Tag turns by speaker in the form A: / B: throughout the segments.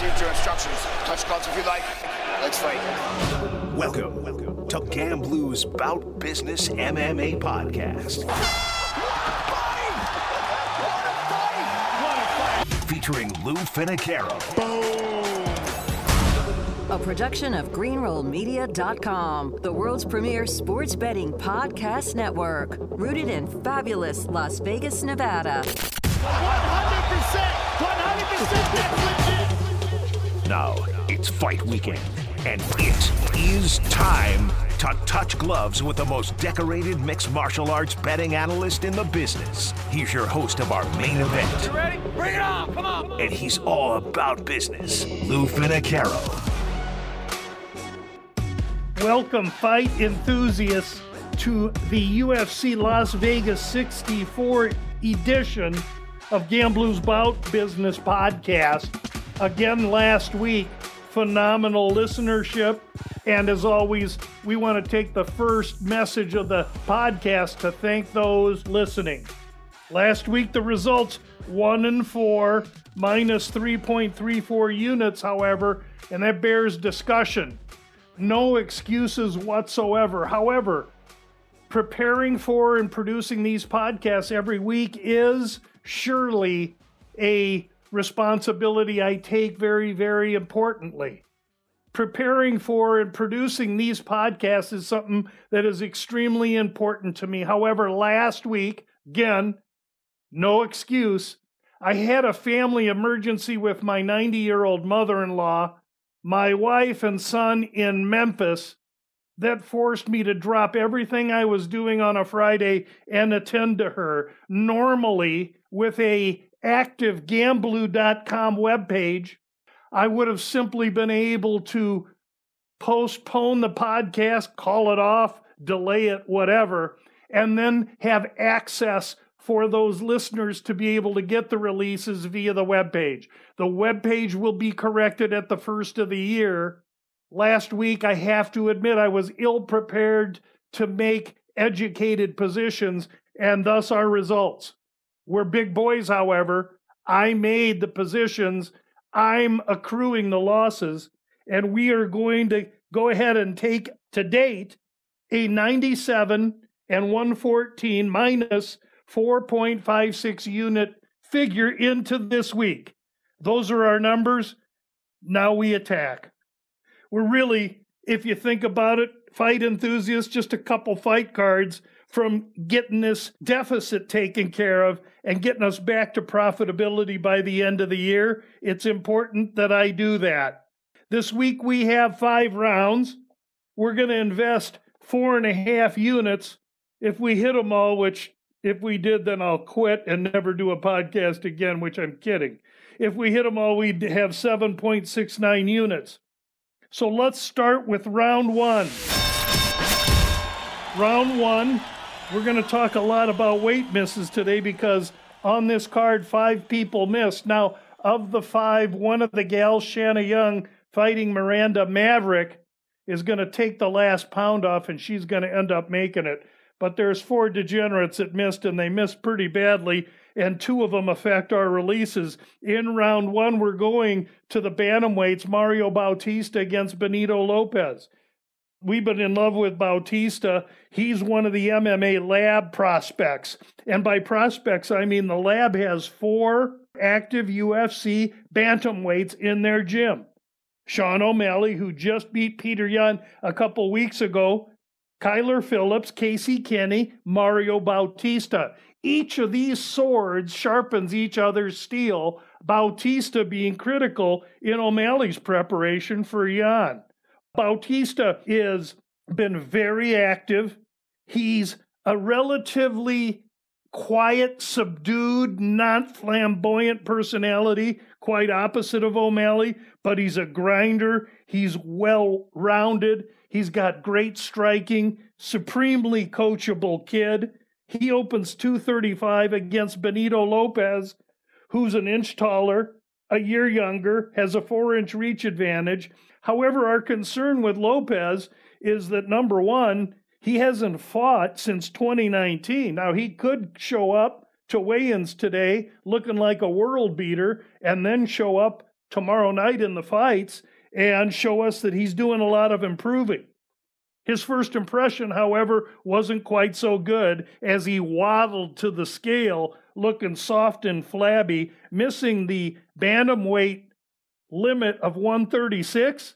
A: received your instructions. Touch gloves if you like. Let's fight.
B: Welcome, welcome to Gamblu's Bout Business MMA podcast. Featuring Lou Finocchiaro.
C: A production of GreenrollMedia.com, the world's premier sports betting podcast network, rooted in fabulous Las Vegas, Nevada.
D: 100%! 100% that's legit!
B: Now it's fight weekend, and it is time to touch gloves with the most decorated mixed martial arts betting analyst in the business. He's your host of our main event.
D: You ready? Bring it on! Come on!
B: And he's all about business. Lou Finocchiaro.
E: Welcome, fight enthusiasts, to the UFC Las Vegas 64 edition of Gambler's Bout Business podcast. Again, last week, phenomenal listenership. And as always, we want to take the first message of the podcast to thank those listening. Last week, the results one and four, minus 3.34 units, however, and that bears discussion no excuses whatsoever. However, preparing for and producing these podcasts every week is surely a responsibility I take very, very importantly. Preparing for and producing these podcasts is something that is extremely important to me. However, last week, again, no excuse, I had a family emergency with my 90 year old mother in law my wife and son in Memphis that forced me to drop everything I was doing on a Friday and attend to her. Normally, with a active gamblu.com webpage, I would have simply been able to postpone the podcast, call it off, delay it, whatever, and then have access for those listeners to be able to get the releases via the web page. The web page will be corrected at the first of the year. Last week, I have to admit, I was ill prepared to make educated positions, and thus our results. We're big boys, however. I made the positions, I'm accruing the losses, and we are going to go ahead and take to date a 97 and 114 minus 4.56 unit figure into this week. Those are our numbers. Now we attack. We're really, if you think about it, fight enthusiasts, just a couple fight cards from getting this deficit taken care of and getting us back to profitability by the end of the year. It's important that I do that. This week we have five rounds. We're going to invest four and a half units. If we hit them all, which if we did, then I'll quit and never do a podcast again, which I'm kidding. If we hit them all, we'd have 7.69 units. So let's start with round one. Round one, we're going to talk a lot about weight misses today because on this card, five people missed. Now, of the five, one of the gals, Shanna Young, fighting Miranda Maverick, is going to take the last pound off and she's going to end up making it. But there's four degenerates that missed and they missed pretty badly and two of them affect our releases. In round one we're going to the bantamweights mario bautista against benito lopez we've been in love with bautista he's one of the mma lab prospects and by prospects i mean the lab has four active ufc bantamweights in their gym sean o'malley who just beat Petr Yan a couple weeks ago Kyler Phillips, Casey Kenney, Mario Bautista. Each of these swords sharpens each other's steel, Bautista being critical in O'Malley's preparation for Yan. Bautista has been very active. He's a relatively quiet, subdued, not flamboyant personality, quite opposite of O'Malley, but he's a grinder. He's well rounded. He's got great striking, supremely coachable kid. He opens 235 against Benito Lopez, who's an inch taller, a year younger, has a four inch reach advantage. However, our concern with Lopez is that number one, he hasn't fought since 2019. Now, he could show up to weigh ins today looking like a world beater and then show up tomorrow night in the fights and show us that he's doing a lot of improving. His first impression, however, wasn't quite so good as he waddled to the scale looking soft and flabby, missing the bantamweight limit of 136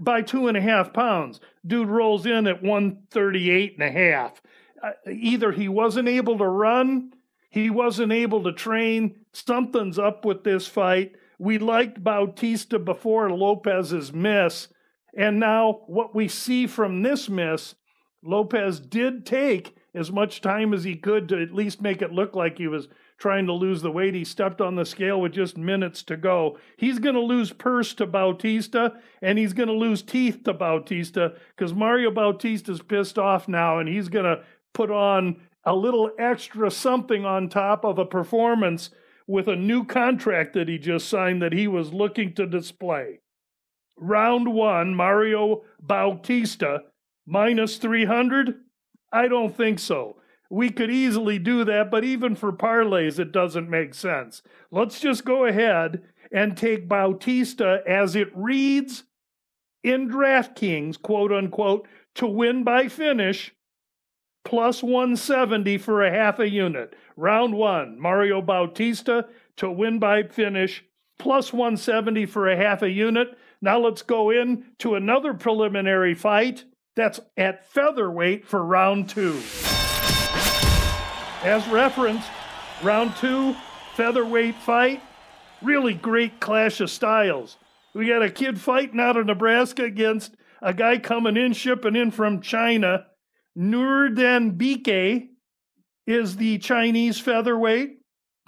E: by two and a half pounds. Dude rolls in at 138 and a half. Uh, either he wasn't able to run, he wasn't able to train, something's up with this fight. We liked Bautista before Lopez's miss. And now, what we see from this miss, Lopez did take as much time as he could to at least make it look like he was trying to lose the weight. He stepped on the scale with just minutes to go. He's going to lose purse to Bautista, and he's going to lose teeth to Bautista because Mario Bautista's pissed off now, and he's going to put on a little extra something on top of a performance with a new contract that he just signed that he was looking to display. Round one, Mario Bautista minus 300? I don't think so. We could easily do that, but even for parlays, it doesn't make sense. Let's just go ahead and take Bautista as it reads in DraftKings, quote unquote, to win by finish, plus 170 for a half a unit. Round one, Mario Bautista to win by finish, plus 170 for a half a unit. Now let's go in to another preliminary fight. That's at featherweight for round two. As referenced, round two, featherweight fight. Really great clash of styles. We got a kid fighting out of Nebraska against a guy coming in, shipping in from China. Nuerdanbieke is the Chinese featherweight.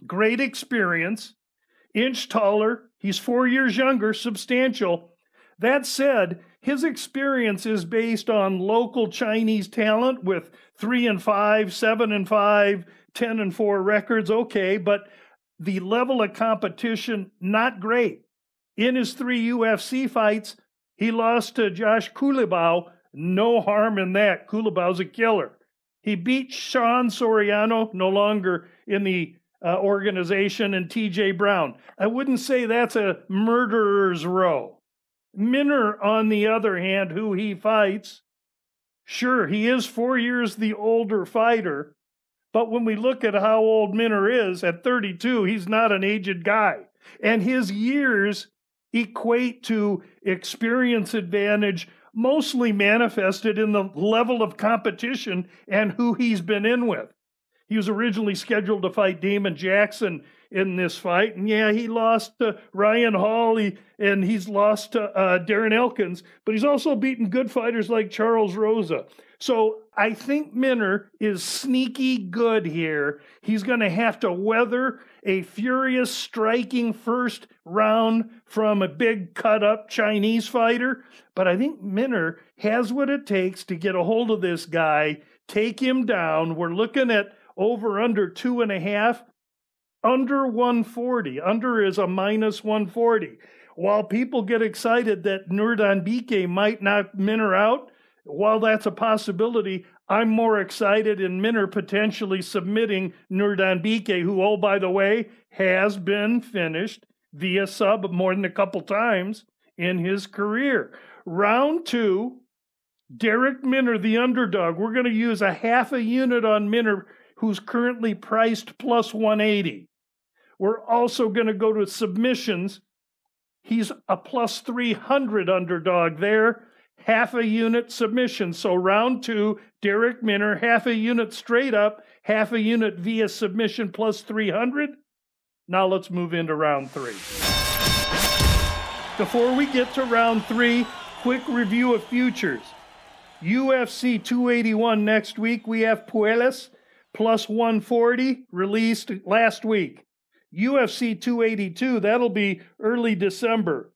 E: Great experience. Inch taller. He's four years younger, substantial. That said, his experience is based on local Chinese talent with three and five, seven and five, ten and four records. Okay, but the level of competition, not great. In his three UFC fights, he lost to Josh Culibao. No harm in that. Culibao's a killer. He beat Sean Soriano, no longer in the uh, organization, and TJ Brown. I wouldn't say that's a murderer's row. Minner, on the other hand, who he fights, sure, he is four years the older fighter, but when we look at how old Minner is, at 32, he's not an aged guy. And his years equate to experience advantage, mostly manifested in the level of competition and who he's been in with. He was originally scheduled to fight Damon Jackson in this fight. And yeah, he lost to Ryan Hall he, and he's lost to uh, Darren Elkins, but he's also beaten good fighters like Charles Rosa. So I think Minner is sneaky good here. He's going to have to weather a furious striking first round from a big cut up Chinese fighter. But I think Minner has what it takes to get a hold of this guy, take him down. We're looking at over under two and a half under 140. Under is a minus 140. While people get excited that Nuerdanbieke might not Minner out, while that's a possibility, I'm more excited in Minner potentially submitting Nuerdanbieke, who, oh, by the way, has been finished via sub more than a couple times in his career. Round two, Darrick Minner, the underdog. We're going to use a half a unit on Minner, who's currently priced plus 180. We're also going to go to submissions. He's a plus 300 underdog there, half a unit submission. So round two, Darrick Minner, half a unit straight up, half a unit via submission plus 300. Now let's move into round three. Before we get to round three, quick review of futures. UFC 281 next week, we have Puelles plus 140 released last week. UFC 282, that'll be early December.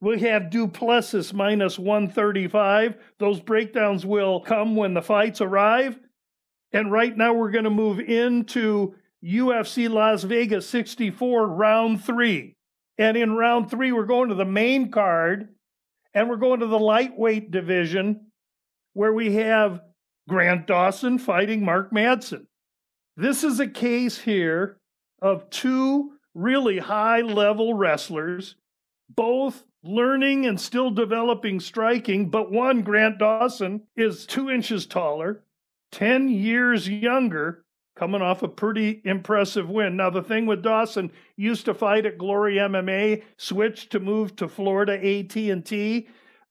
E: We have Du Plessis minus 135. Those breakdowns will come when the fights arrive. And right now we're going to move into UFC Las Vegas 64, round three. And in round three, we're going to the main card and we're going to the lightweight division where we have Grant Dawson fighting Mark Madsen. This is a case here of two really high level wrestlers both learning and still developing striking, but one, Grant Dawson, is two inches taller, 10 years younger, coming off a pretty impressive win. Now, the thing with Dawson, used to fight at Glory MMA, switched to move to Florida ATT.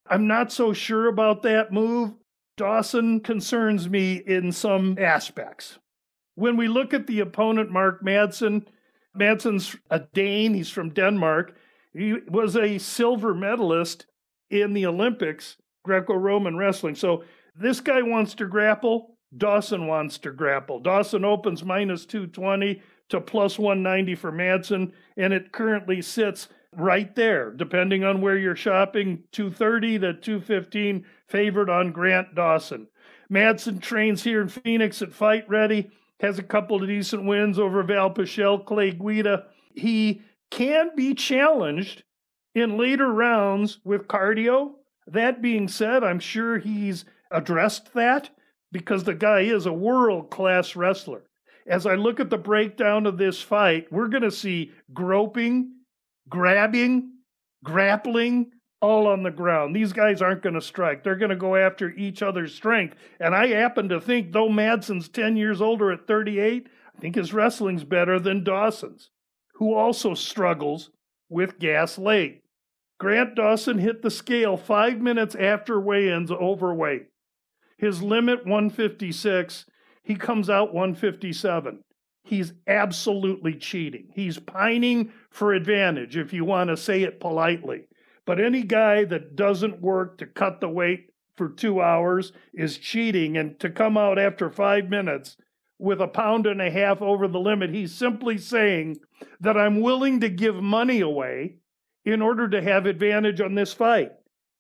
E: I'm not so sure about that move. Dawson concerns me in some aspects. When we look at the opponent, Mark Madsen, Madsen's a Dane, he's from Denmark. He was a silver medalist in the Olympics, Greco Roman wrestling. So this guy wants to grapple. Dawson wants to grapple. Dawson opens minus 220 to plus 190 for Madsen, and it currently sits right there, depending on where you're shopping, 230 to 215 favored on Grant Dawson. Madsen trains here in Phoenix at Fight Ready, has a couple of decent wins over Val Pichel, Clay Guida. He can be challenged in later rounds with cardio. That being said, I'm sure he's addressed that because the guy is a world class wrestler. As I look at the breakdown of this fight, we're going to see groping, grabbing, grappling, all on the ground. These guys aren't going to strike. They're going to go after each other's strength. And I happen to think, though Madsen's 10 years older at 38, I think his wrestling's better than Dawson's, who also struggles with gas late. Grant Dawson hit the scale five minutes after weigh ins overweight. His limit 156, he comes out 157. He's absolutely cheating. He's pining for advantage, if you want to say it politely. But any guy that doesn't work to cut the weight for two hours is cheating. And to come out after five minutes with a pound and a half over the limit, he's simply saying that I'm willing to give money away in order to have advantage on this fight.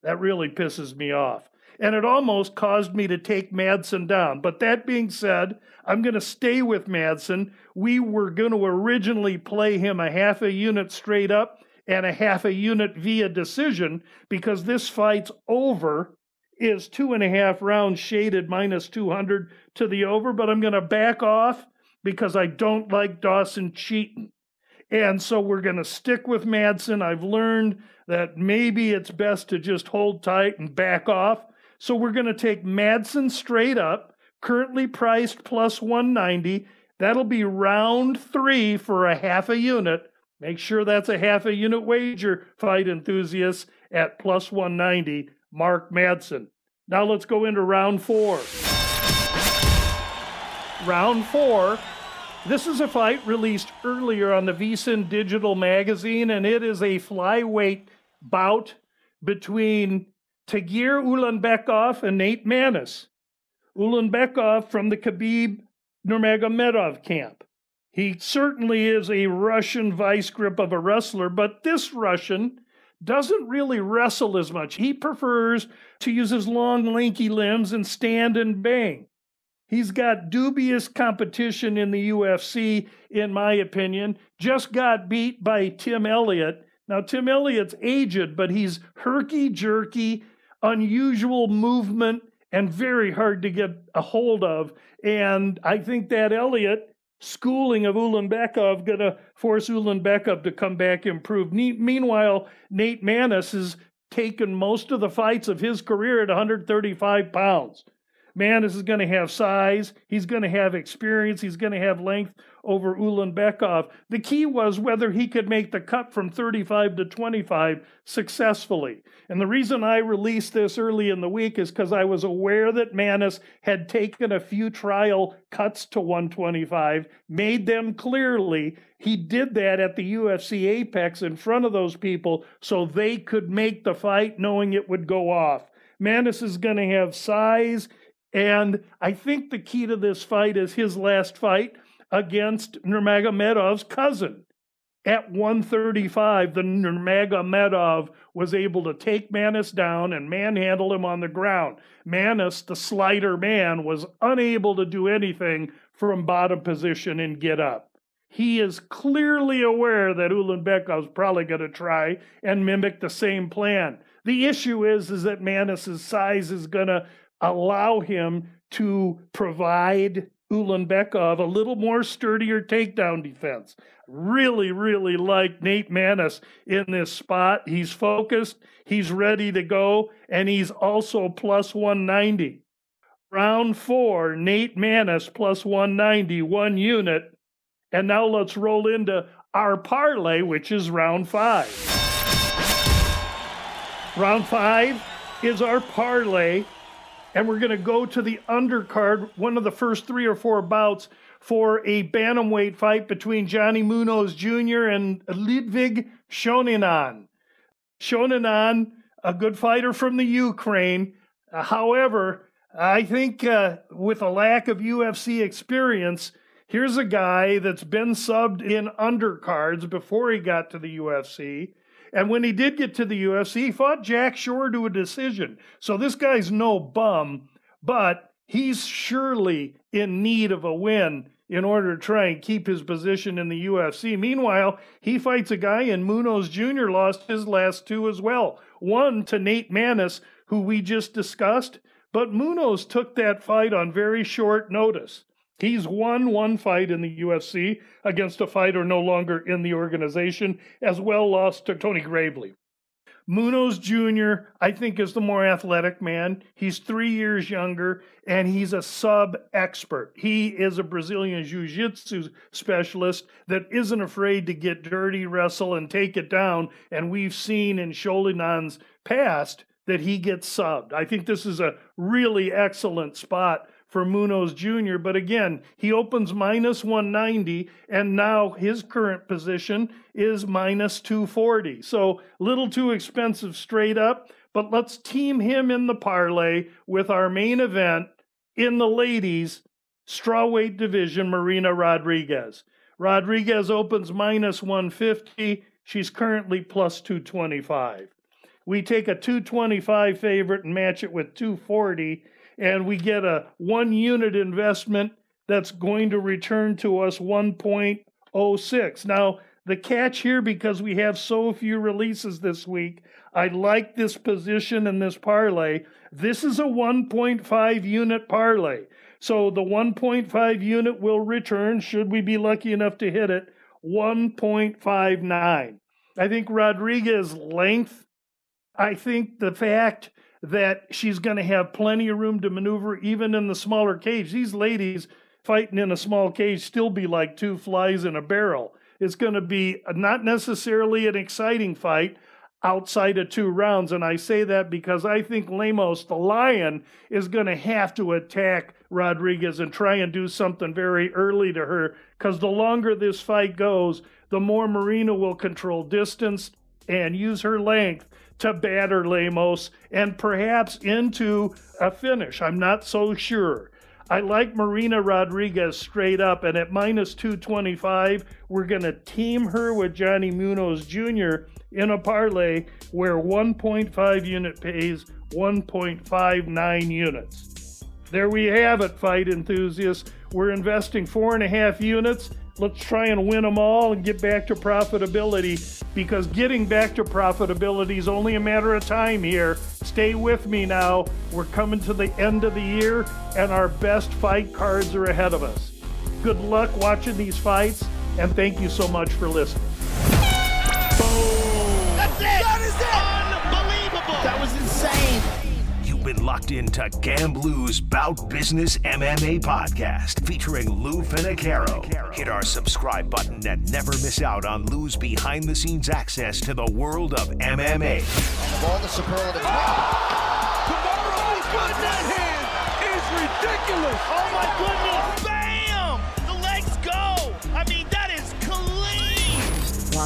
E: That really pisses me off and it almost caused me to take Madsen down. But that being said, I'm going to stay with Madsen. We were going to originally play him a half a unit straight up and a half a unit via decision because this fight's over is two and a half rounds shaded minus 200 to the over, but I'm going to back off because I don't like Dawson cheating. And so we're going to stick with Madsen. I've learned that maybe it's best to just hold tight and back off. So we're going to take Madsen straight up, currently priced plus 190. That'll be round three for a half a unit. Make sure that's a half a unit wager, fight enthusiasts, at plus 190. Mark Madsen. Now let's go into round four. Round four. This is a fight released earlier on the VSIN Digital Magazine, and it is a flyweight bout between Tagir Ulanbekov and Nate Maness. Ulanbekov from the Khabib Nurmagomedov camp. He certainly is a Russian vice grip of a wrestler, but this Russian doesn't really wrestle as much. He prefers to use his long, lanky limbs and stand and bang. He's got dubious competition in the UFC, in my opinion. Just got beat by Tim Elliott. Now, Tim Elliott's aged, but he's herky jerky unusual movement and very hard to get a hold of. And I think that Elliott schooling of Ulanbekov going to force Ulanbekov to come back improved. Meanwhile, Nate Maness has taken most of the fights of his career at 135 pounds. Maness is going to have size, he's going to have experience, he's going to have length over Ulanbekov. The key was whether he could make the cut from 35 to 25 successfully. And the reason I released this early in the week is because I was aware that Maness had taken a few trial cuts to 125, made them clearly. He did that at the UFC Apex in front of those people so they could make the fight knowing it would go off. Maness is going to have size. And I think the key to this fight is his last fight against Nurmagomedov's cousin. At 135, the Nurmagomedov was able to take Maness down and manhandle him on the ground. Maness, the slider man, was unable to do anything from bottom position and get up. He is clearly aware that Ulanbekov's probably going to try and mimic the same plan. The issue is, is that Maness's size is going to allow him to provide Ulanbekov a little more sturdier takedown defense. really, really like Nate Maness in this spot. He's focused, he's ready to go, and he's also plus 190. Round four, Nate Maness plus 190, one unit. And now let's roll into our parlay, which is round five. Round five is our parlay, and we're going to go to the undercard, one of the first three or four bouts for a bantamweight fight between Johnny Munoz Jr. and Ludwig Shonin. Shonin, a good fighter from the Ukraine. Uh, however, I think uh, with a lack of UFC experience, here's a guy that's been subbed in undercards before he got to the UFC. And when he did get to the UFC, he fought Jack Shore to a decision. So this guy's no bum, but he's surely in need of a win in order to try and keep his position in the UFC. Meanwhile, he fights a guy, and Munoz Jr. lost his last two as well. One to Nate Maness, who we just discussed, but Munoz took that fight on very short notice. He's won one fight in the UFC against a fighter no longer in the organization, as well lost to Tony Gravely. Munoz Jr., I think, is the more athletic man. He's three years younger and he's a sub expert. He is a Brazilian Jiu Jitsu specialist that isn't afraid to get dirty, wrestle, and take it down. And we've seen in Shoninan's past that he gets subbed. I think this is a really excellent spot for Munoz Jr. But again, he opens minus 190, and now his current position is minus 240. So little too expensive straight up. But let's team him in the parlay with our main event in the ladies strawweight division, Marina Rodriguez. Rodriguez opens minus 150. She's currently plus 225. We take a 225 favorite and match it with 240 and we get a one unit investment that's going to return to us 1.06. Now, the catch here, because we have so few releases this week, I like this position in this parlay. This is a 1.5 unit parlay. So the 1.5 unit will return, should we be lucky enough to hit it, 1.59. I think Rodriguez' length, I think the fact that she's going to have plenty of room to maneuver even in the smaller cage. These ladies fighting in a small cage still be like two flies in a barrel. It's going to be not necessarily an exciting fight outside of two rounds. And I say that because I think Lemos, the lion, is going to have to attack Rodriguez and try and do something very early to her. Because the longer this fight goes, the more Marina will control distance and use her length to batter Lemos and perhaps into a finish. I'm not so sure. I like Marina Rodriguez straight up, and at minus 225, we're going to team her with Johnny Munoz Jr. in a parlay where 1.5 unit pays 1.59 units. There we have it, fight enthusiasts. We're investing four and a half units Let's try and win them all and get back to profitability because getting back to profitability is only a matter of time here. Stay with me now. We're coming to the end of the year and our best fight cards are ahead of us. Good luck watching these fights and thank you so much for listening.
B: Locked into Gamblu's Bout Business MMA podcast featuring Lou Finocchiaro. Hit our subscribe button and never miss out on Lou's behind the scenes access to the world of MMA.
A: Of all the superlatives.
D: Oh, Kamaru's got that hand is ridiculous.
A: Oh my goodness.